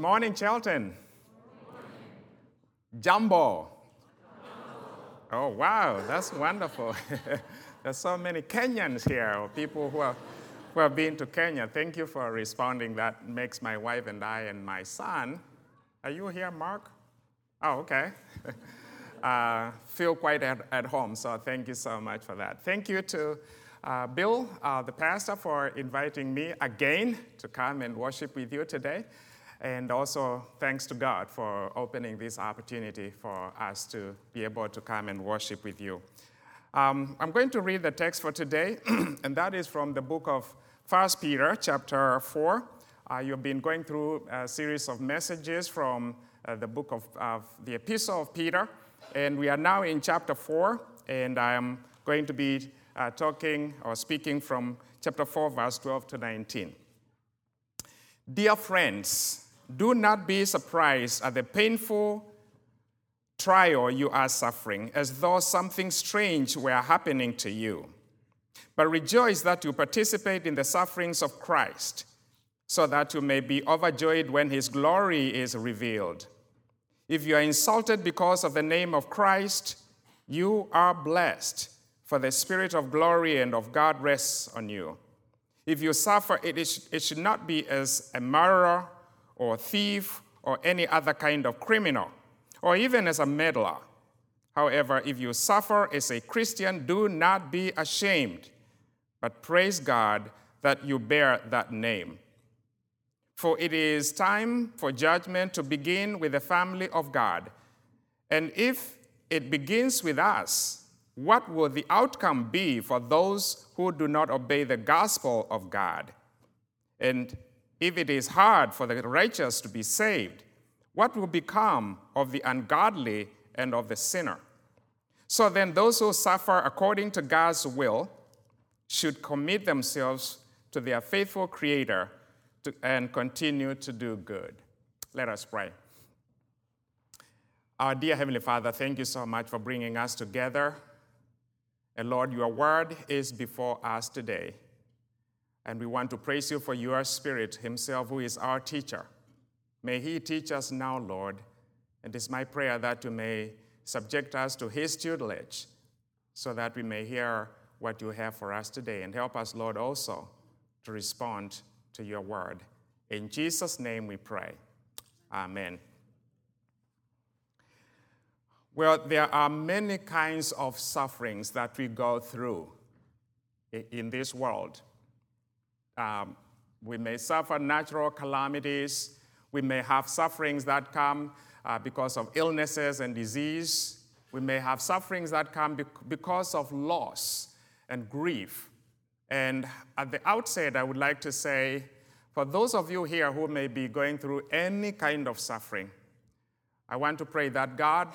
morning, Chelton. Jambo. Oh, wow, that's wonderful. There's so many Kenyans here, or people who, are, who have been to Kenya. Thank you for responding. That makes my wife and I and my son. Are you here, Mark? Oh, okay. uh, feel quite at, at home, so thank you so much for that. Thank you to uh, Bill, uh, the pastor, for inviting me again to come and worship with you today. And also, thanks to God for opening this opportunity for us to be able to come and worship with you. Um, I'm going to read the text for today, and that is from the book of 1 Peter, chapter 4. Uh, you've been going through a series of messages from uh, the book of, of the Epistle of Peter, and we are now in chapter 4, and I am going to be uh, talking or speaking from chapter 4, verse 12 to 19. Dear friends, do not be surprised at the painful trial you are suffering, as though something strange were happening to you. But rejoice that you participate in the sufferings of Christ, so that you may be overjoyed when his glory is revealed. If you are insulted because of the name of Christ, you are blessed, for the Spirit of glory and of God rests on you. If you suffer, it, is, it should not be as a murderer or thief or any other kind of criminal, or even as a meddler. However, if you suffer as a Christian, do not be ashamed, but praise God that you bear that name. For it is time for judgment to begin with the family of God. And if it begins with us, what will the outcome be for those who do not obey the gospel of God? And if it is hard for the righteous to be saved, what will become of the ungodly and of the sinner? So then, those who suffer according to God's will should commit themselves to their faithful Creator to, and continue to do good. Let us pray. Our dear Heavenly Father, thank you so much for bringing us together. And Lord, your word is before us today. And we want to praise you for your Spirit Himself, who is our teacher. May He teach us now, Lord. And it's my prayer that you may subject us to His tutelage so that we may hear what you have for us today. And help us, Lord, also to respond to your word. In Jesus' name we pray. Amen. Well, there are many kinds of sufferings that we go through in this world. Um, we may suffer natural calamities. We may have sufferings that come uh, because of illnesses and disease. We may have sufferings that come because of loss and grief. And at the outset, I would like to say for those of you here who may be going through any kind of suffering, I want to pray that God,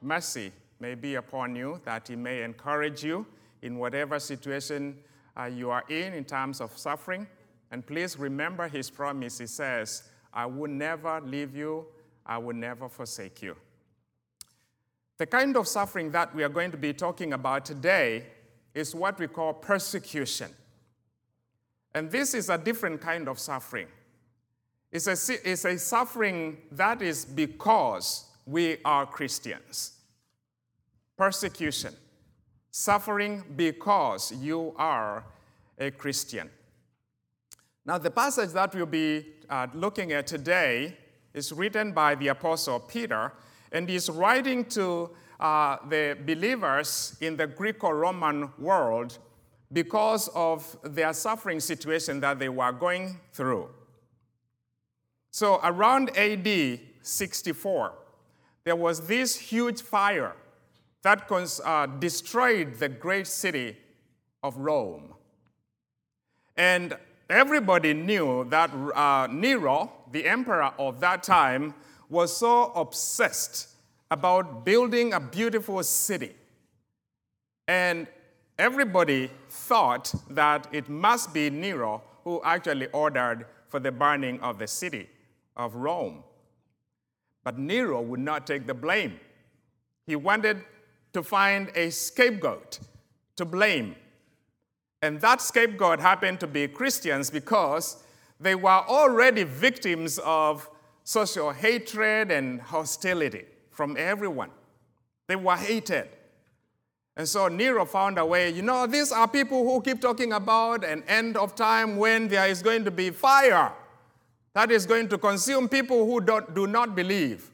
mercy may be upon you, that He may encourage you in whatever situation uh, you are in in terms of suffering. And please remember his promise. He says, I will never leave you, I will never forsake you. The kind of suffering that we are going to be talking about today is what we call persecution. And this is a different kind of suffering. It's a, it's a suffering that is because we are Christians. Persecution suffering because you are a Christian. Now, the passage that we'll be uh, looking at today is written by the Apostle Peter, and he's writing to uh, the believers in the Greco Roman world because of their suffering situation that they were going through. So, around AD 64, there was this huge fire that uh, destroyed the great city of Rome. And everybody knew that uh, Nero, the emperor of that time, was so obsessed about building a beautiful city. And everybody thought that it must be Nero who actually ordered for the burning of the city of Rome. But Nero would not take the blame. He wanted to find a scapegoat to blame. And that scapegoat happened to be Christians because they were already victims of social hatred and hostility from everyone. They were hated. And so Nero found a way, you know, these are people who keep talking about an end of time when there is going to be fire that is going to consume people who don't, do not believe.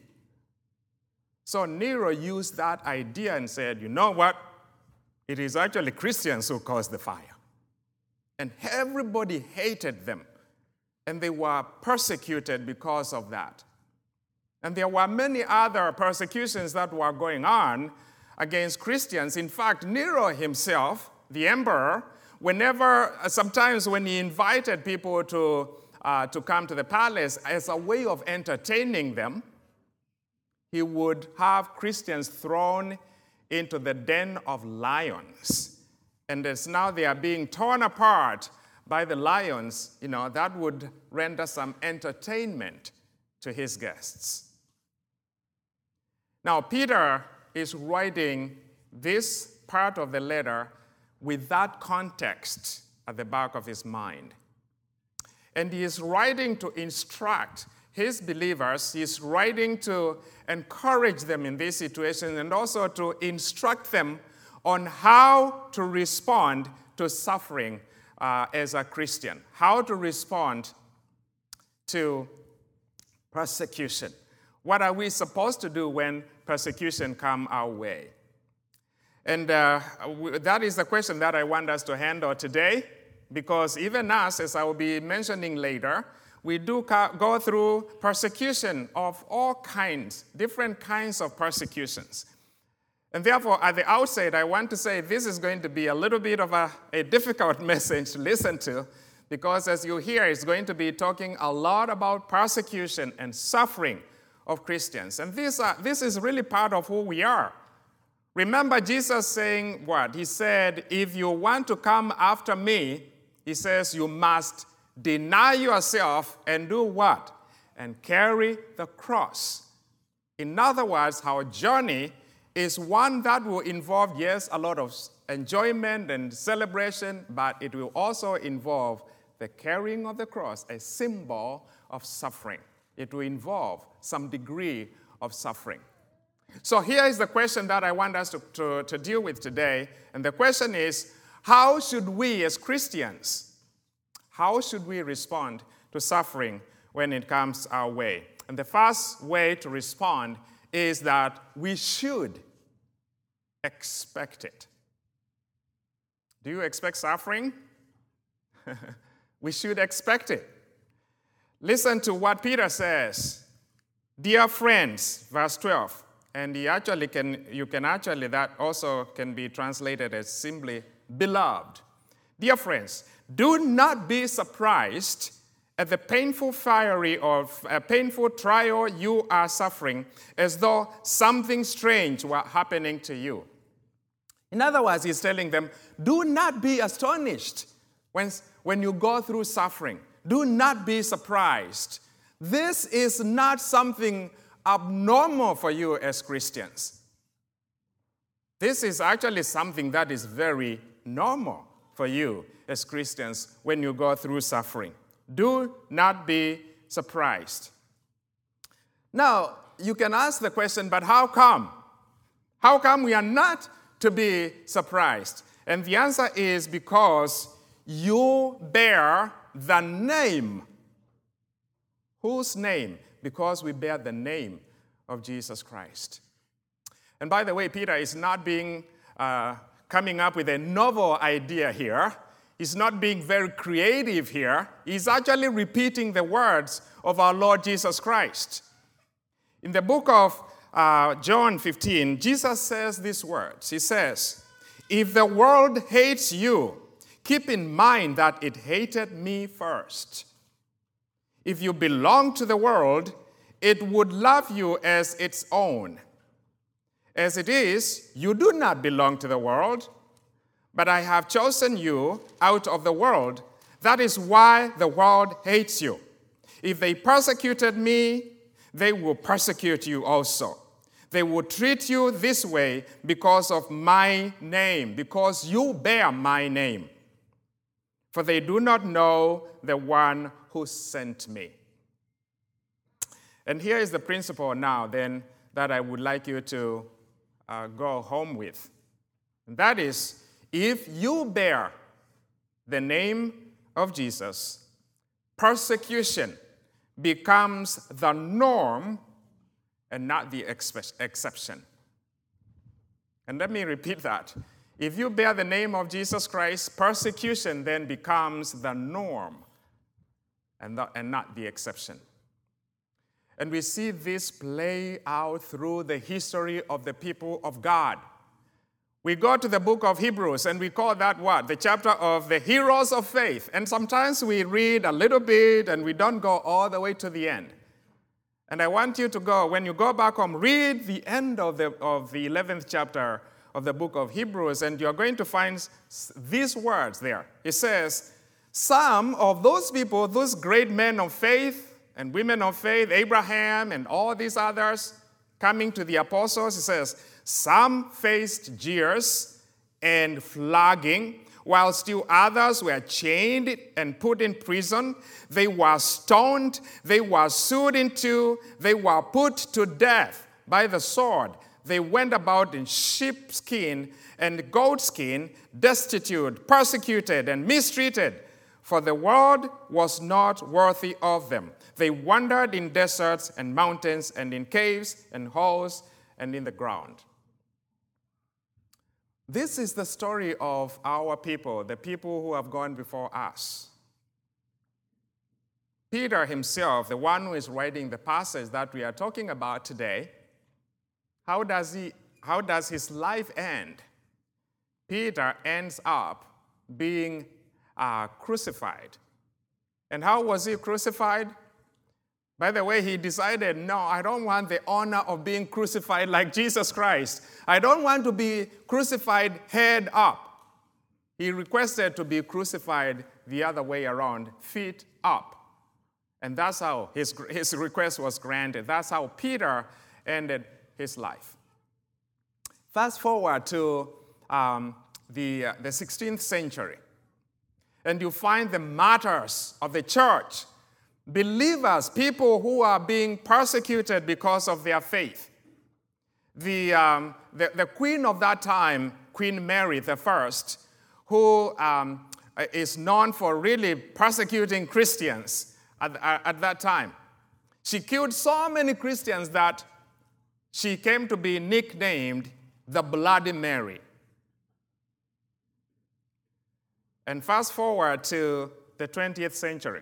So Nero used that idea and said, you know what? It is actually Christians who caused the fire. And everybody hated them. And they were persecuted because of that. And there were many other persecutions that were going on against Christians. In fact, Nero himself, the emperor, whenever, sometimes when he invited people to, uh, to come to the palace as a way of entertaining them, he would have Christians thrown into the den of lions. And as now they are being torn apart by the lions, you know, that would render some entertainment to his guests. Now, Peter is writing this part of the letter with that context at the back of his mind. And he is writing to instruct his believers, he's writing to encourage them in this situation and also to instruct them on how to respond to suffering uh, as a Christian, how to respond to persecution. What are we supposed to do when persecution come our way? And uh, that is the question that I want us to handle today, because even us, as I will be mentioning later, we do go through persecution of all kinds, different kinds of persecutions. And therefore, at the outset, I want to say this is going to be a little bit of a, a difficult message to listen to because, as you hear, it's going to be talking a lot about persecution and suffering of Christians. And this, this is really part of who we are. Remember Jesus saying what? He said, If you want to come after me, he says, you must deny yourself and do what? And carry the cross. In other words, our journey is one that will involve, yes, a lot of enjoyment and celebration, but it will also involve the carrying of the cross, a symbol of suffering it will involve some degree of suffering. So here is the question that I want us to, to, to deal with today. And the question is how should we as Christians, how should we respond to suffering when it comes our way? And the first way to respond is that we should expect it. Do you expect suffering? we should expect it. Listen to what Peter says. Dear friends, verse 12. And he actually can, you can actually, that also can be translated as simply beloved. Dear friends, do not be surprised at the painful fiery or a uh, painful trial you are suffering as though something strange were happening to you. In other words, he's telling them, do not be astonished when, when you go through suffering. Do not be surprised. This is not something abnormal for you as Christians. This is actually something that is very normal for you as Christians when you go through suffering. Do not be surprised. Now, you can ask the question, but how come? How come we are not to be surprised? And the answer is because you bear the name. Whose name? Because we bear the name of Jesus Christ. And by the way, Peter is not being uh, coming up with a novel idea here. He's not being very creative here. He's actually repeating the words of our Lord Jesus Christ. In the book of uh, John 15, Jesus says these words He says, If the world hates you, Keep in mind that it hated me first. If you belong to the world, it would love you as its own. As it is, you do not belong to the world, but I have chosen you out of the world. That is why the world hates you. If they persecuted me, they will persecute you also. They will treat you this way because of my name, because you bear my name for they do not know the one who sent me. And here is the principle now, then, that I would like you to uh, go home with. And that is if you bear the name of Jesus, persecution becomes the norm and not the exception. And let me repeat that. If you bear the name of Jesus Christ, persecution then becomes the norm and, the, and not the exception. And we see this play out through the history of the people of God. We go to the book of Hebrews and we call that what? The chapter of the heroes of faith. And sometimes we read a little bit and we don't go all the way to the end. And I want you to go, when you go back home, read the end of the, of the 11th chapter of the book of Hebrews, and you're going to find these words there. It says, Some of those people, those great men of faith and women of faith, Abraham and all these others, coming to the apostles, it says, Some faced jeers and flogging while still others were chained and put in prison. They were stoned, they were sewed into, they were put to death by the sword. They went about in sheepskin and goatskin, destitute, persecuted, and mistreated, for the world was not worthy of them. They wandered in deserts and mountains, and in caves and holes, and in the ground. This is the story of our people, the people who have gone before us. Peter himself, the one who is writing the passage that we are talking about today, how does, he, how does his life end? Peter ends up being uh, crucified. And how was he crucified? By the way, he decided, no, I don't want the honor of being crucified like Jesus Christ. I don't want to be crucified head up. He requested to be crucified the other way around, feet up. And that's how his, his request was granted. That's how Peter ended his life. Fast forward to um, the, uh, the 16th century, and you find the martyrs of the church believers, people who are being persecuted because of their faith. The, um, the, the, queen of that time, Queen Mary I, who um, is known for really persecuting Christians at, at that time, she killed so many Christians that she came to be nicknamed the Bloody Mary. And fast forward to the 20th century.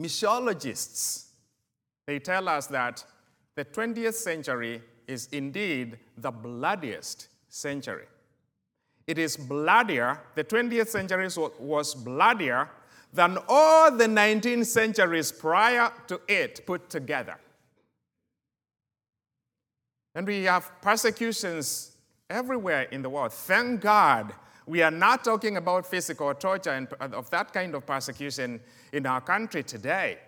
Missiologists, they tell us that the 20th century is indeed the bloodiest century. It is bloodier, the 20th century was bloodier than all the 19 centuries prior to it put together. And we have persecutions everywhere in the world. Thank God we are not talking about physical torture and of that kind of persecution in our country today.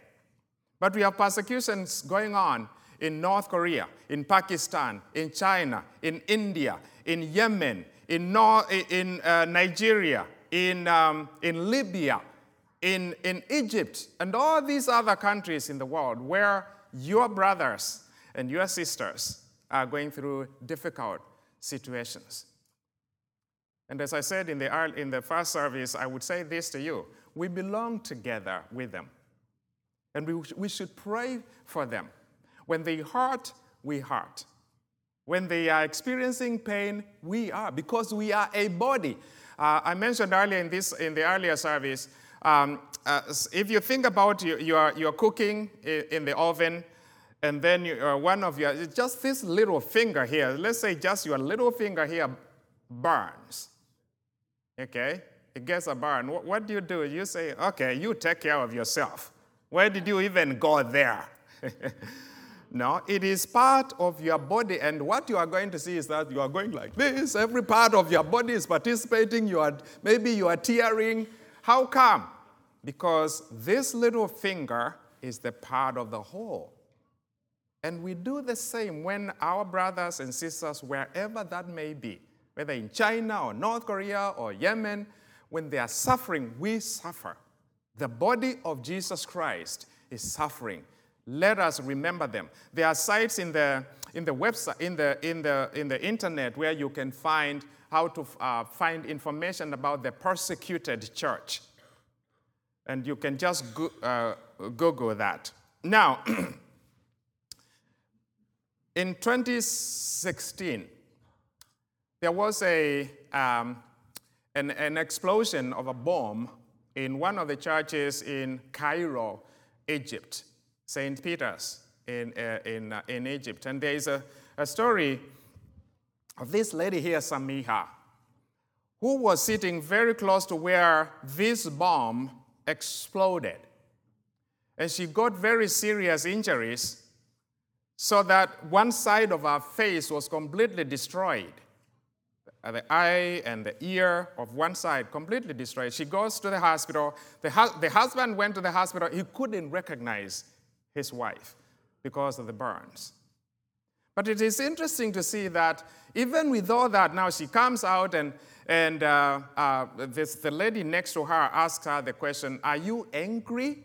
But we have persecutions going on in North Korea, in Pakistan, in China, in India, in Yemen, in, North, in uh, Nigeria, in, um, in Libya, in, in Egypt, and all these other countries in the world where your brothers and your sisters are going through difficult situations. And as I said in the, in the first service, I would say this to you we belong together with them. And we, we should pray for them. When they hurt, we hurt. When they are experiencing pain, we are, because we are a body. Uh, I mentioned earlier in, this, in the earlier service, um, uh, if you think about you, you're, you're cooking in the oven, and then you, uh, one of your, just this little finger here, let's say just your little finger here burns. Okay? It gets a burn. What, what do you do? You say, okay, you take care of yourself. Where did you even go there? no, it is part of your body, and what you are going to see is that you are going like this. Every part of your body is participating. You are maybe you are tearing. How come? Because this little finger is the part of the whole. And we do the same when our brothers and sisters, wherever that may be, whether in China or North Korea or Yemen, when they are suffering, we suffer. The body of Jesus Christ is suffering Let us remember them. There are sites in the, in the website, in the, in, the, in the internet where you can find how to uh, find information about the persecuted church. And you can just go, uh, Google that. Now, in 2016, there was a, um, an, an explosion of a bomb in one of the churches in Cairo, Egypt, St. Peter's in, uh, in, uh, in Egypt. And there is a, a story of this lady here, Samiha, who was sitting very close to where this bomb exploded. And she got very serious injuries so that one side of her face was completely destroyed. The eye and the ear of one side completely destroyed. She goes to the hospital. The, hu- the husband went to the hospital. He couldn't recognize his wife because of the burns. But it is interesting to see that even with all that, now she comes out and, and uh, uh, this, the lady next to her asks her the question Are you angry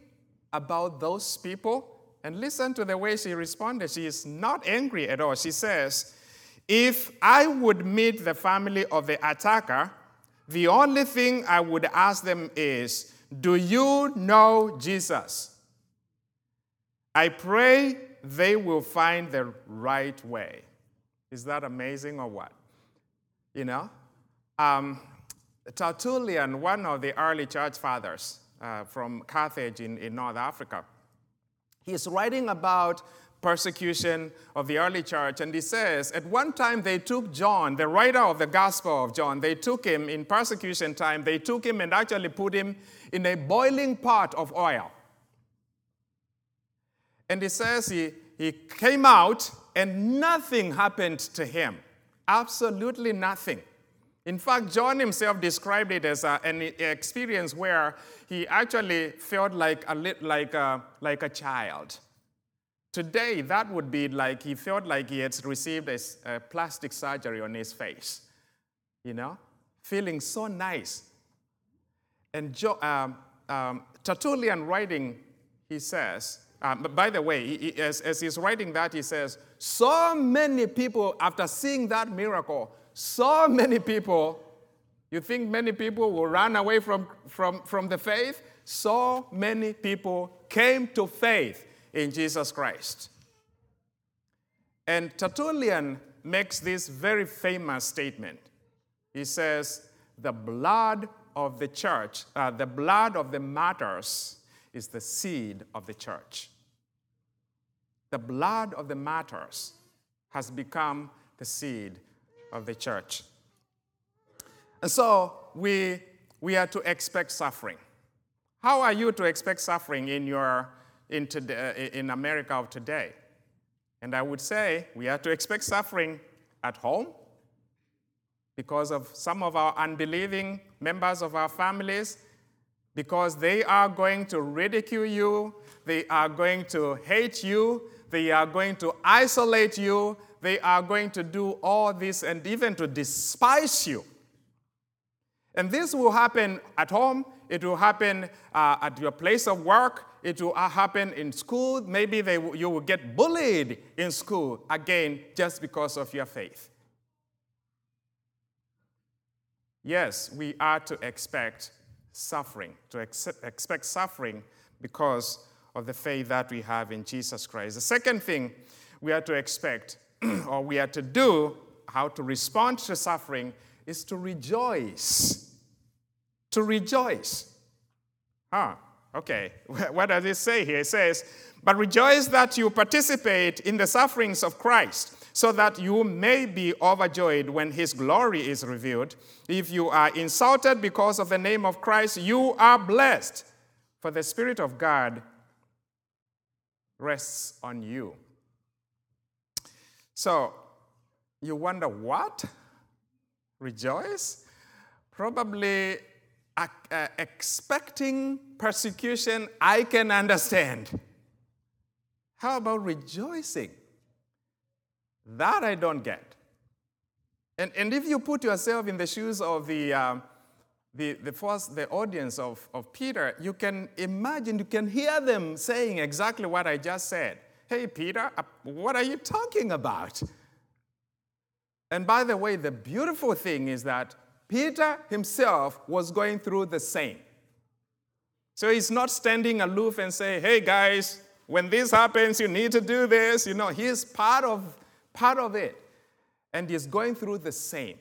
about those people? And listen to the way she responded. She is not angry at all. She says, If I would meet the family of the attacker, the only thing I would ask them is, Do you know Jesus? I pray they will find the right way. Is that amazing or what? You know? Um, Tertullian, one of the early church fathers uh, from Carthage in, in North Africa, He's writing about persecution of the early church, and he says, At one time they took John, the writer of the Gospel of John, they took him in persecution time, they took him and actually put him in a boiling pot of oil. And he says he, he came out and nothing happened to him. Absolutely nothing. In fact, John himself described it as a, an experience where he actually felt like a, like a, like a child. Today, that would be like he felt like he had received a, a plastic surgery on his face, you know, feeling so nice. And jo, um, um, Tertullian writing, he says, um, but by the way, he, he, as, as he's writing that, he says, so many people, after seeing that miracle, so many people, you think many people will run away from, from, from the faith? So many people came to faith in Jesus Christ. And Tertullian makes this very famous statement. He says, The blood of the church, uh, the blood of the martyrs, is the seed of the church. The blood of the martyrs has become the seed of the church. And so we, we are to expect suffering. How are you to expect suffering in, your, in, today, in America of today? And I would say we are to expect suffering at home because of some of our unbelieving members of our families, because they are going to ridicule you, they are going to hate you, they are going to isolate you, they are going to do all this and even to despise you. And this will happen at home, it will happen uh, at your place of work, it will happen in school. Maybe they, you will get bullied in school again just because of your faith. Yes, we are to expect suffering, to ex- expect suffering because of the faith that we have in Jesus Christ. The second thing we are to expect or we are to do, how to respond to suffering, is to rejoice. To rejoice. Ah, okay. What does it say here? It says, But rejoice that you participate in the sufferings of Christ, so that you may be overjoyed when his glory is revealed. If you are insulted because of the name of Christ, you are blessed, for the Spirit of God rests on you. So you wonder what? Rejoice? Probably expecting persecution, I can understand. How about rejoicing? That I don't get. And, and if you put yourself in the shoes of the, uh, the, the first, the audience of, of Peter, you can imagine, you can hear them saying exactly what I just said. Hey, Peter, uh, what are you talking about? And by the way, the beautiful thing is that Peter himself was going through the same. So he's not standing aloof and say, hey guys, when this happens, you need to do this. You know, he's part of, part of it. And he's going through the same.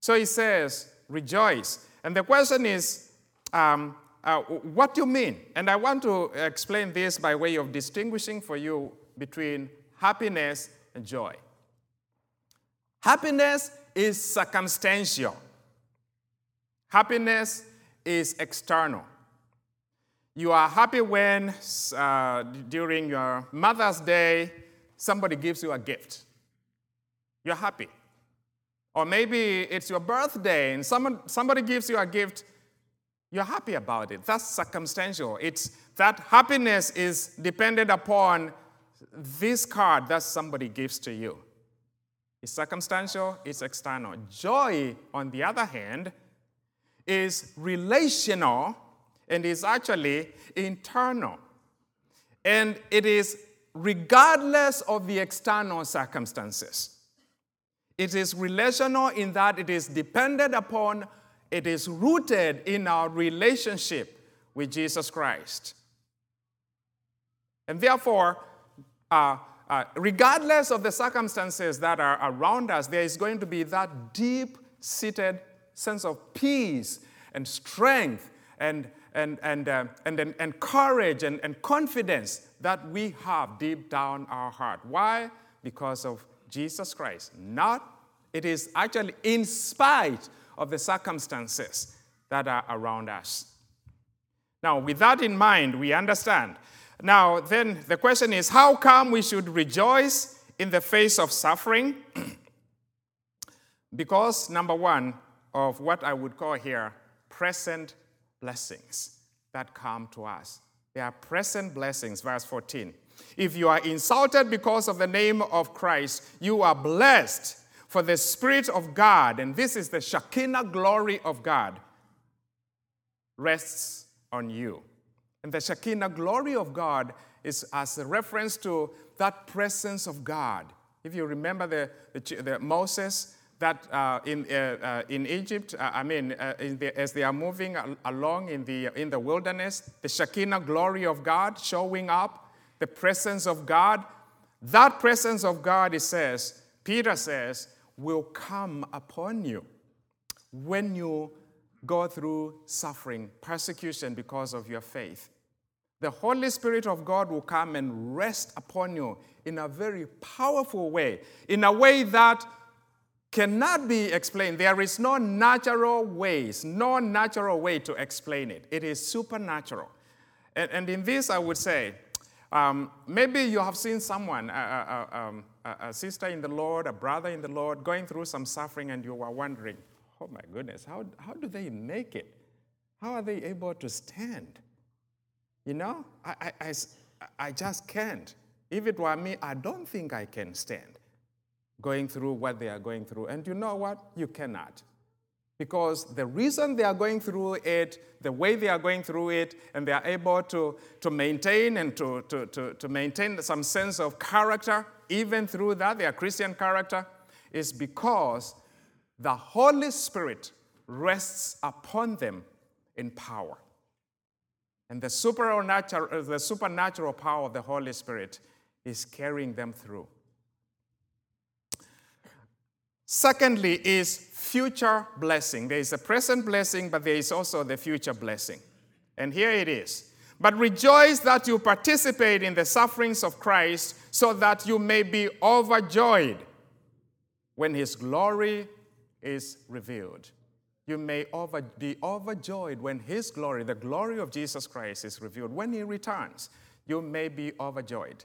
So he says, rejoice. And the question is, um, uh, what do you mean? And I want to explain this by way of distinguishing for you between happiness and joy. Happiness is circumstantial, happiness is external. You are happy when, uh, during your Mother's Day, somebody gives you a gift. You're happy. Or maybe it's your birthday and someone, somebody gives you a gift, you're happy about it. That's circumstantial. It's that happiness is dependent upon this card that somebody gives to you. It's circumstantial, it's external. Joy, on the other hand, is relational and is actually internal. And it is regardless of the external circumstances. It is relational in that it is dependent upon, it is rooted in our relationship with Jesus Christ. And therefore, uh, uh, regardless of the circumstances that are around us, there is going to be that deep seated sense of peace and strength and, and, and, uh, and, and, and, courage and, and confidence that we have deep down our heart. Why? Because of Jesus Christ. Not, it is actually in spite of the circumstances that are around us. Now, with that in mind, we understand. Now, then the question is how come we should rejoice in the face of suffering? because, number one, of what I would call here present blessings that come to us. They are present blessings, verse 14. If you are insulted because of the name of Christ, you are blessed, for the Spirit of God, and this is the Shekinah glory of God, rests on you. And the Shekinah glory of God is as a reference to that presence of God. If you remember the, the, the Moses, that uh, in, uh, uh, in Egypt, uh, I mean, uh, the, as they are moving along in the, in the wilderness, the Shekinah glory of God showing up, the presence of God, that presence of God, it says, Peter says, will come upon you when you go through suffering, persecution because of your faith. The Holy Spirit of God will come and rest upon you in a very powerful way, in a way that cannot be explained. There is no natural ways, no natural way to explain it. It is supernatural. And, and in this, I would say, um, maybe you have seen someone, a, um, a, a, sister in the Lord, a brother in the Lord, going through some suffering, and you are wondering, oh my goodness, how, how do they make it? How are they able to stand? You know, I, I, I, I just can't. If it were me, I don't think I can stand going through what they are going through. And you know what? You cannot. Because the reason they are going through it, the way they are going through it, and they are able to, to maintain and to, to, to, to maintain some sense of character, even through that, their Christian character, is because the Holy Spirit rests upon them in power. And the supernatural, the supernatural power of the Holy Spirit is carrying them through. Secondly, is future blessing. There is a present blessing, but there is also the future blessing. And here it is. But rejoice that you participate in the sufferings of Christ, so that you may be overjoyed when his glory is revealed. You may over, be overjoyed when his glory, the glory of Jesus Christ, is revealed. When he returns, you may be overjoyed.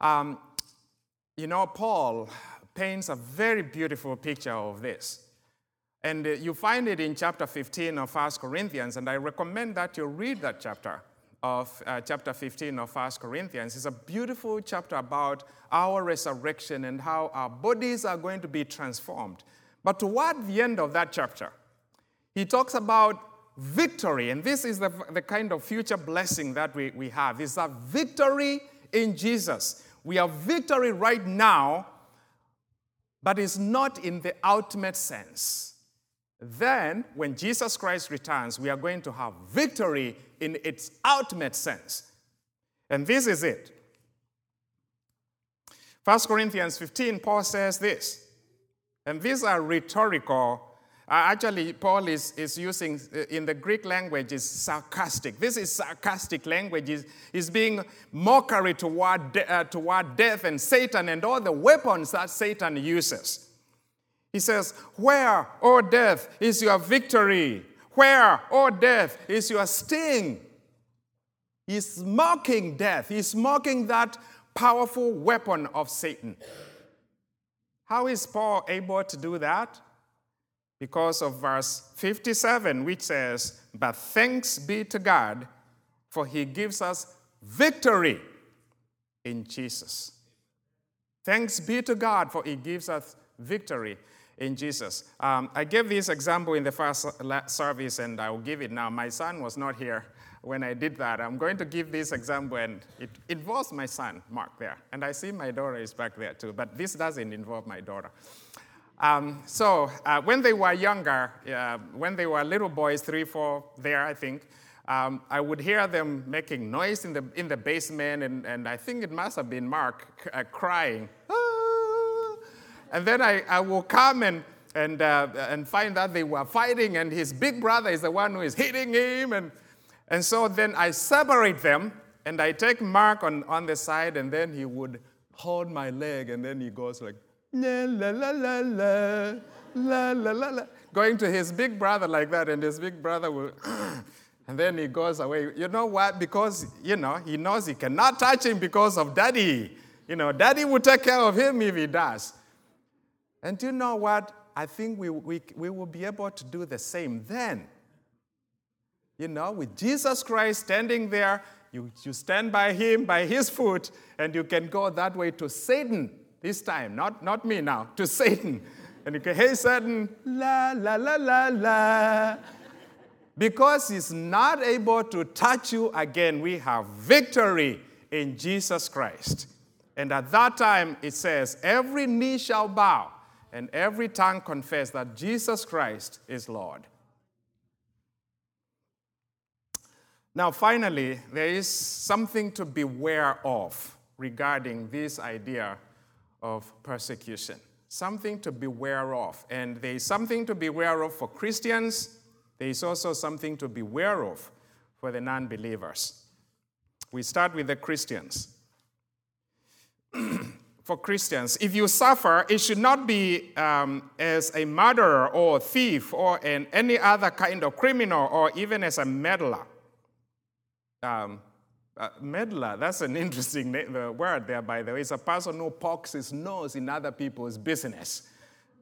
Um, you know, Paul paints a very beautiful picture of this. And uh, you find it in chapter 15 of 1 Corinthians, and I recommend that you read that chapter of uh, chapter 15 of 1 Corinthians. It's a beautiful chapter about our resurrection and how our bodies are going to be transformed. But toward the end of that chapter, he talks about victory. And this is the, the kind of future blessing that we, we have. It's a victory in Jesus. We have victory right now, but it's not in the ultimate sense. Then, when Jesus Christ returns, we are going to have victory in its ultimate sense. And this is it. 1 Corinthians 15, Paul says this, and these are rhetorical actually, Paul is, is using, uh, in the Greek language, is sarcastic. This is sarcastic language. Is is being mockery toward, de- uh, toward death and Satan and all the weapons that Satan uses. He says, Where, O death, is your victory? Where, O death, is your sting? He's mocking death. He's mocking that powerful weapon of Satan. How is Paul able to do that? Because of verse 57, which says, But thanks be to God, for he gives us victory in Jesus. Thanks be to God, for he gives us victory in Jesus. Um, I gave this example in the first service, and I will give it now. My son was not here when I did that. I'm going to give this example, and it involves my son, Mark, there. And I see my daughter is back there too, but this doesn't involve my daughter. Um, so uh, when they were younger, uh, when they were little boys, three, four, there, I think, um, I would hear them making noise in the, in the basement, and, and I think it must have been Mark uh, crying. Ah! And then I, I will come and, and, uh, and find that they were fighting, and his big brother is the one who is hitting him. And, and so then I separate them, and I take Mark on, on the side, and then he would hold my leg, and then he goes like, La, la, la, la, la, la, la, la. Going to his big brother like that, and his big brother will, and then he goes away. You know what? Because, you know, he knows he cannot touch him because of daddy. You know, daddy will take care of him if he does. And you know what? I think we, we, we will be able to do the same then. You know, with Jesus Christ standing there, you, you stand by him, by his foot, and you can go that way to Satan this time, not, not me now, to Satan. And you can, hey, Satan, la, la, la, la, la. Because he's not able to touch you again, we have victory in Jesus Christ. And at that time, it says, every knee shall bow and every tongue confess that Jesus Christ is Lord. Now, finally, there is something to beware of regarding this idea of persecution. Something to beware of. And there is something to beware of for Christians, there is also something to beware of for the non believers. We start with the Christians. for Christians, if you suffer, it should not be um, as a murderer or a thief or an, any other kind of criminal or even as a meddler. Um, uh, meddler, that's an interesting word there, by the way. It's a person who pokes his nose in other people's business.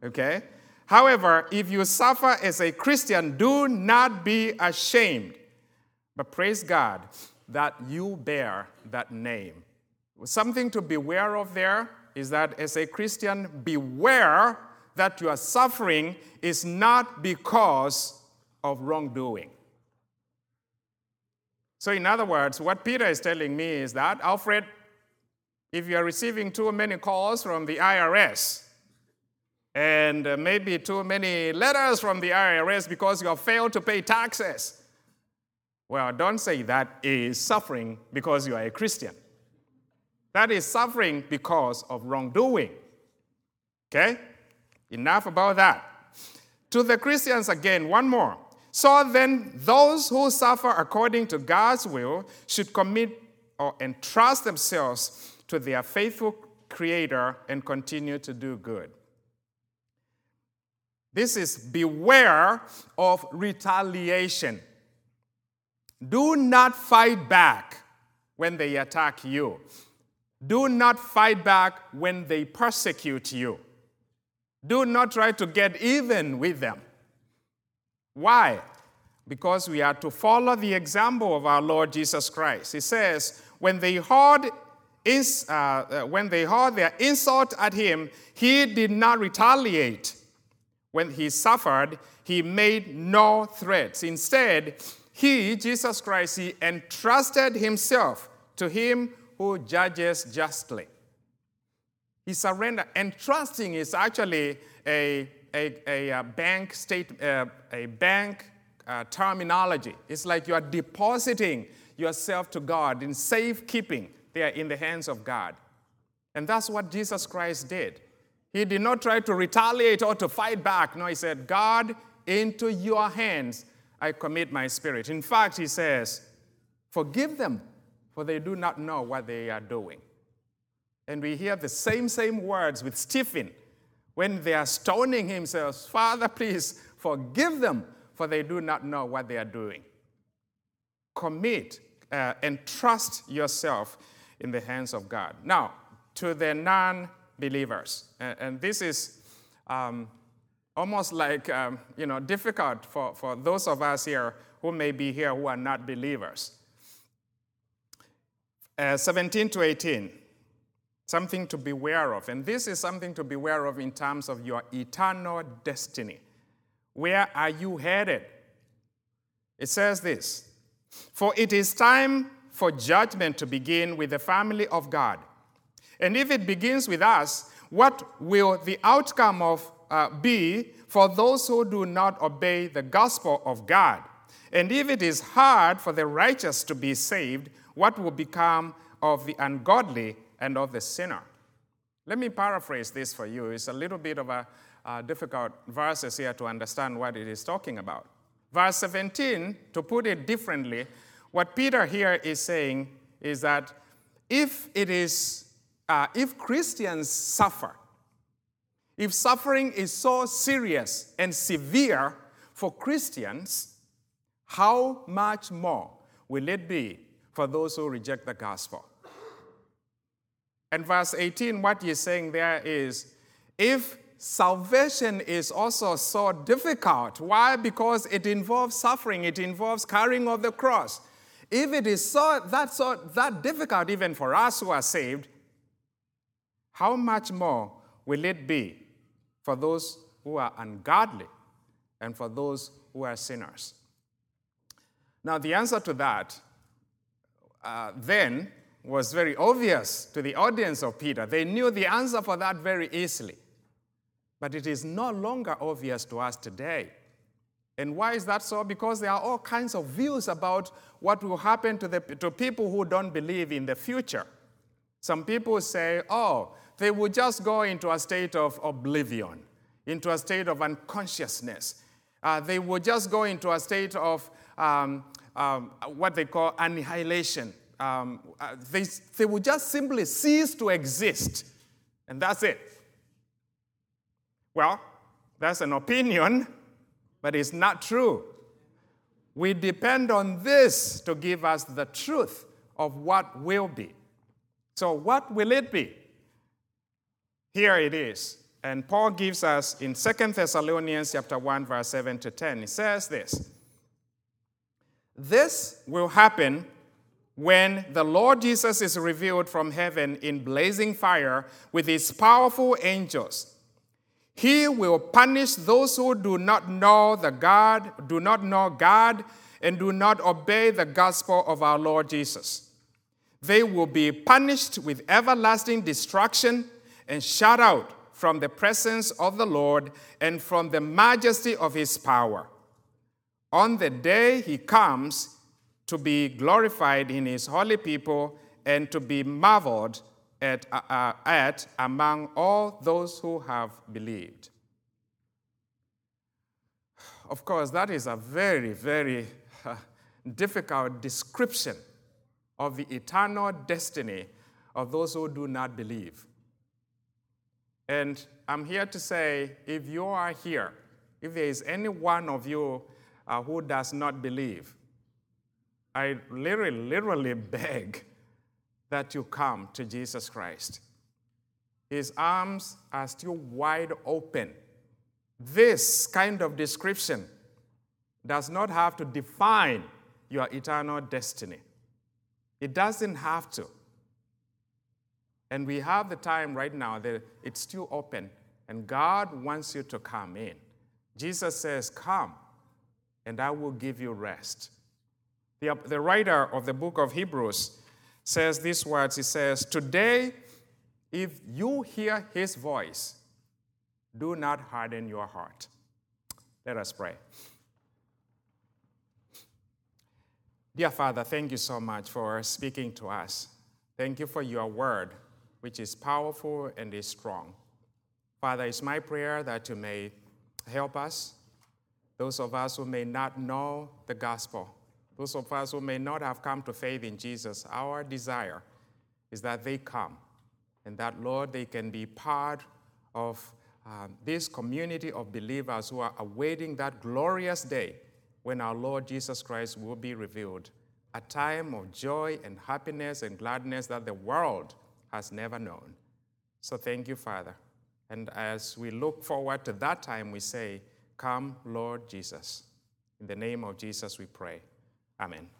Okay? However, if you suffer as a Christian, do not be ashamed, but praise God that you bear that name. Something to beware of there is that as a Christian, beware that your suffering is not because of wrongdoing. So, in other words, what Peter is telling me is that, Alfred, if you are receiving too many calls from the IRS, and uh, maybe too many letters from the IRS because you have failed to pay taxes, well, don't say that is suffering because you are a Christian. That is suffering because of wrongdoing. Okay? Enough about that. To the Christians, again, one more. So then, those who suffer according to God's will should commit or entrust themselves to their faithful Creator and continue to do good. This is beware of retaliation. Do not fight back when they attack you. Do not fight back when they persecute you. Do not try to get even with them. Why? Because we are to follow the example of our Lord Jesus Christ. He says, when they heard, is, uh, uh, when they heard their insult at him, he did not retaliate. When he suffered, he made no threats. Instead, he, Jesus Christ, he entrusted himself to him who judges justly. He surrendered. Entrusting is actually a, a, a, a bank state, uh, a bank uh, terminology. It's like you are depositing yourself to God in safekeeping. They are in the hands of God. And that's what Jesus Christ did. He did not try to retaliate or to fight back. No, he said, God, into your hands I commit my spirit. In fact, he says, Forgive them, for they do not know what they are doing. And we hear the same, same words with Stephen when they are stoning him, says, Father, please forgive them, for they do not know what they are doing. Commit uh, and trust yourself in the hands of God. Now, to the non believers, and, and, this is um, almost like um, you know difficult for, for those of us here who may be here who are not believers. Uh, 17 to 18, something to beware of. And this is something to beware of in terms of your eternal destiny. Where are you headed? It says this For it is time for judgment to begin with the family of God. And if it begins with us, what will the outcome of uh, be for those who do not obey the gospel of God. And if it is hard for the righteous to be saved, what will become of the ungodly and of the sinner? Let me paraphrase this for you. It's a little bit of a uh, difficult verses here to understand what it is talking about. Verse 17, to put it differently, what Peter here is saying is that if it is, uh, if Christians suffer, if suffering is so serious and severe for Christians, how much more will it be for those who reject the gospel? And verse 18, what he's saying there is if salvation is also so difficult, why? Because it involves suffering, it involves carrying of the cross. If it is so that so that difficult even for us who are saved, how much more will it be for those who are ungodly and for those who are sinners. Now, the answer to that uh, then was very obvious to the audience of Peter. They knew the answer for that very easily. But it is no longer obvious to us today. And why is that so? Because there are all kinds of views about what will happen to, the, to people who don't believe in the future. Some people say, oh, they would just go into a state of oblivion, into a state of unconsciousness. Uh, they would just go into a state of um, um, what they call annihilation. Um, uh, they, they would just simply cease to exist, and that's it. Well, that's an opinion, but it's not true. We depend on this to give us the truth of what will be. So, what will it be? Here it is. And Paul gives us in 2 Thessalonians chapter 1 verse 7 to 10. He says this. This will happen when the Lord Jesus is revealed from heaven in blazing fire with his powerful angels. He will punish those who do not know the God, do not know God, and do not obey the gospel of our Lord Jesus. They will be punished with everlasting destruction and shut out from the presence of the Lord and from the majesty of his power. On the day he comes to be glorified in his holy people and to be marveled at, uh, uh at among all those who have believed. Of course, that is a very, very uh, difficult description of the eternal destiny of those who do not believe. And I'm here to say if you are here, if there is any one of you uh, who does not believe, I literally, literally beg that you come to Jesus Christ. His arms are still wide open. This kind of description does not have to define your eternal destiny. It doesn't have to. And we have the time right now that it's still open, and God wants you to come in. Jesus says, Come, and I will give you rest. The, the writer of the book of Hebrews says these words He says, Today, if you hear his voice, do not harden your heart. Let us pray. Dear Father, thank you so much for speaking to us. Thank you for your word, which is powerful and is strong. Father, it's my prayer that you may help us, those of us who may not know the gospel, those of us who may not have come to faith in Jesus. Our desire is that they come and that, Lord, they can be part of um, this community of believers who are awaiting that glorious day when our Lord Jesus Christ will be revealed, a time of joy and happiness and gladness that the world has never known. So thank you, Father. And as we look forward to that time, we say, Come, Lord Jesus. In the name of Jesus, we pray. Amen.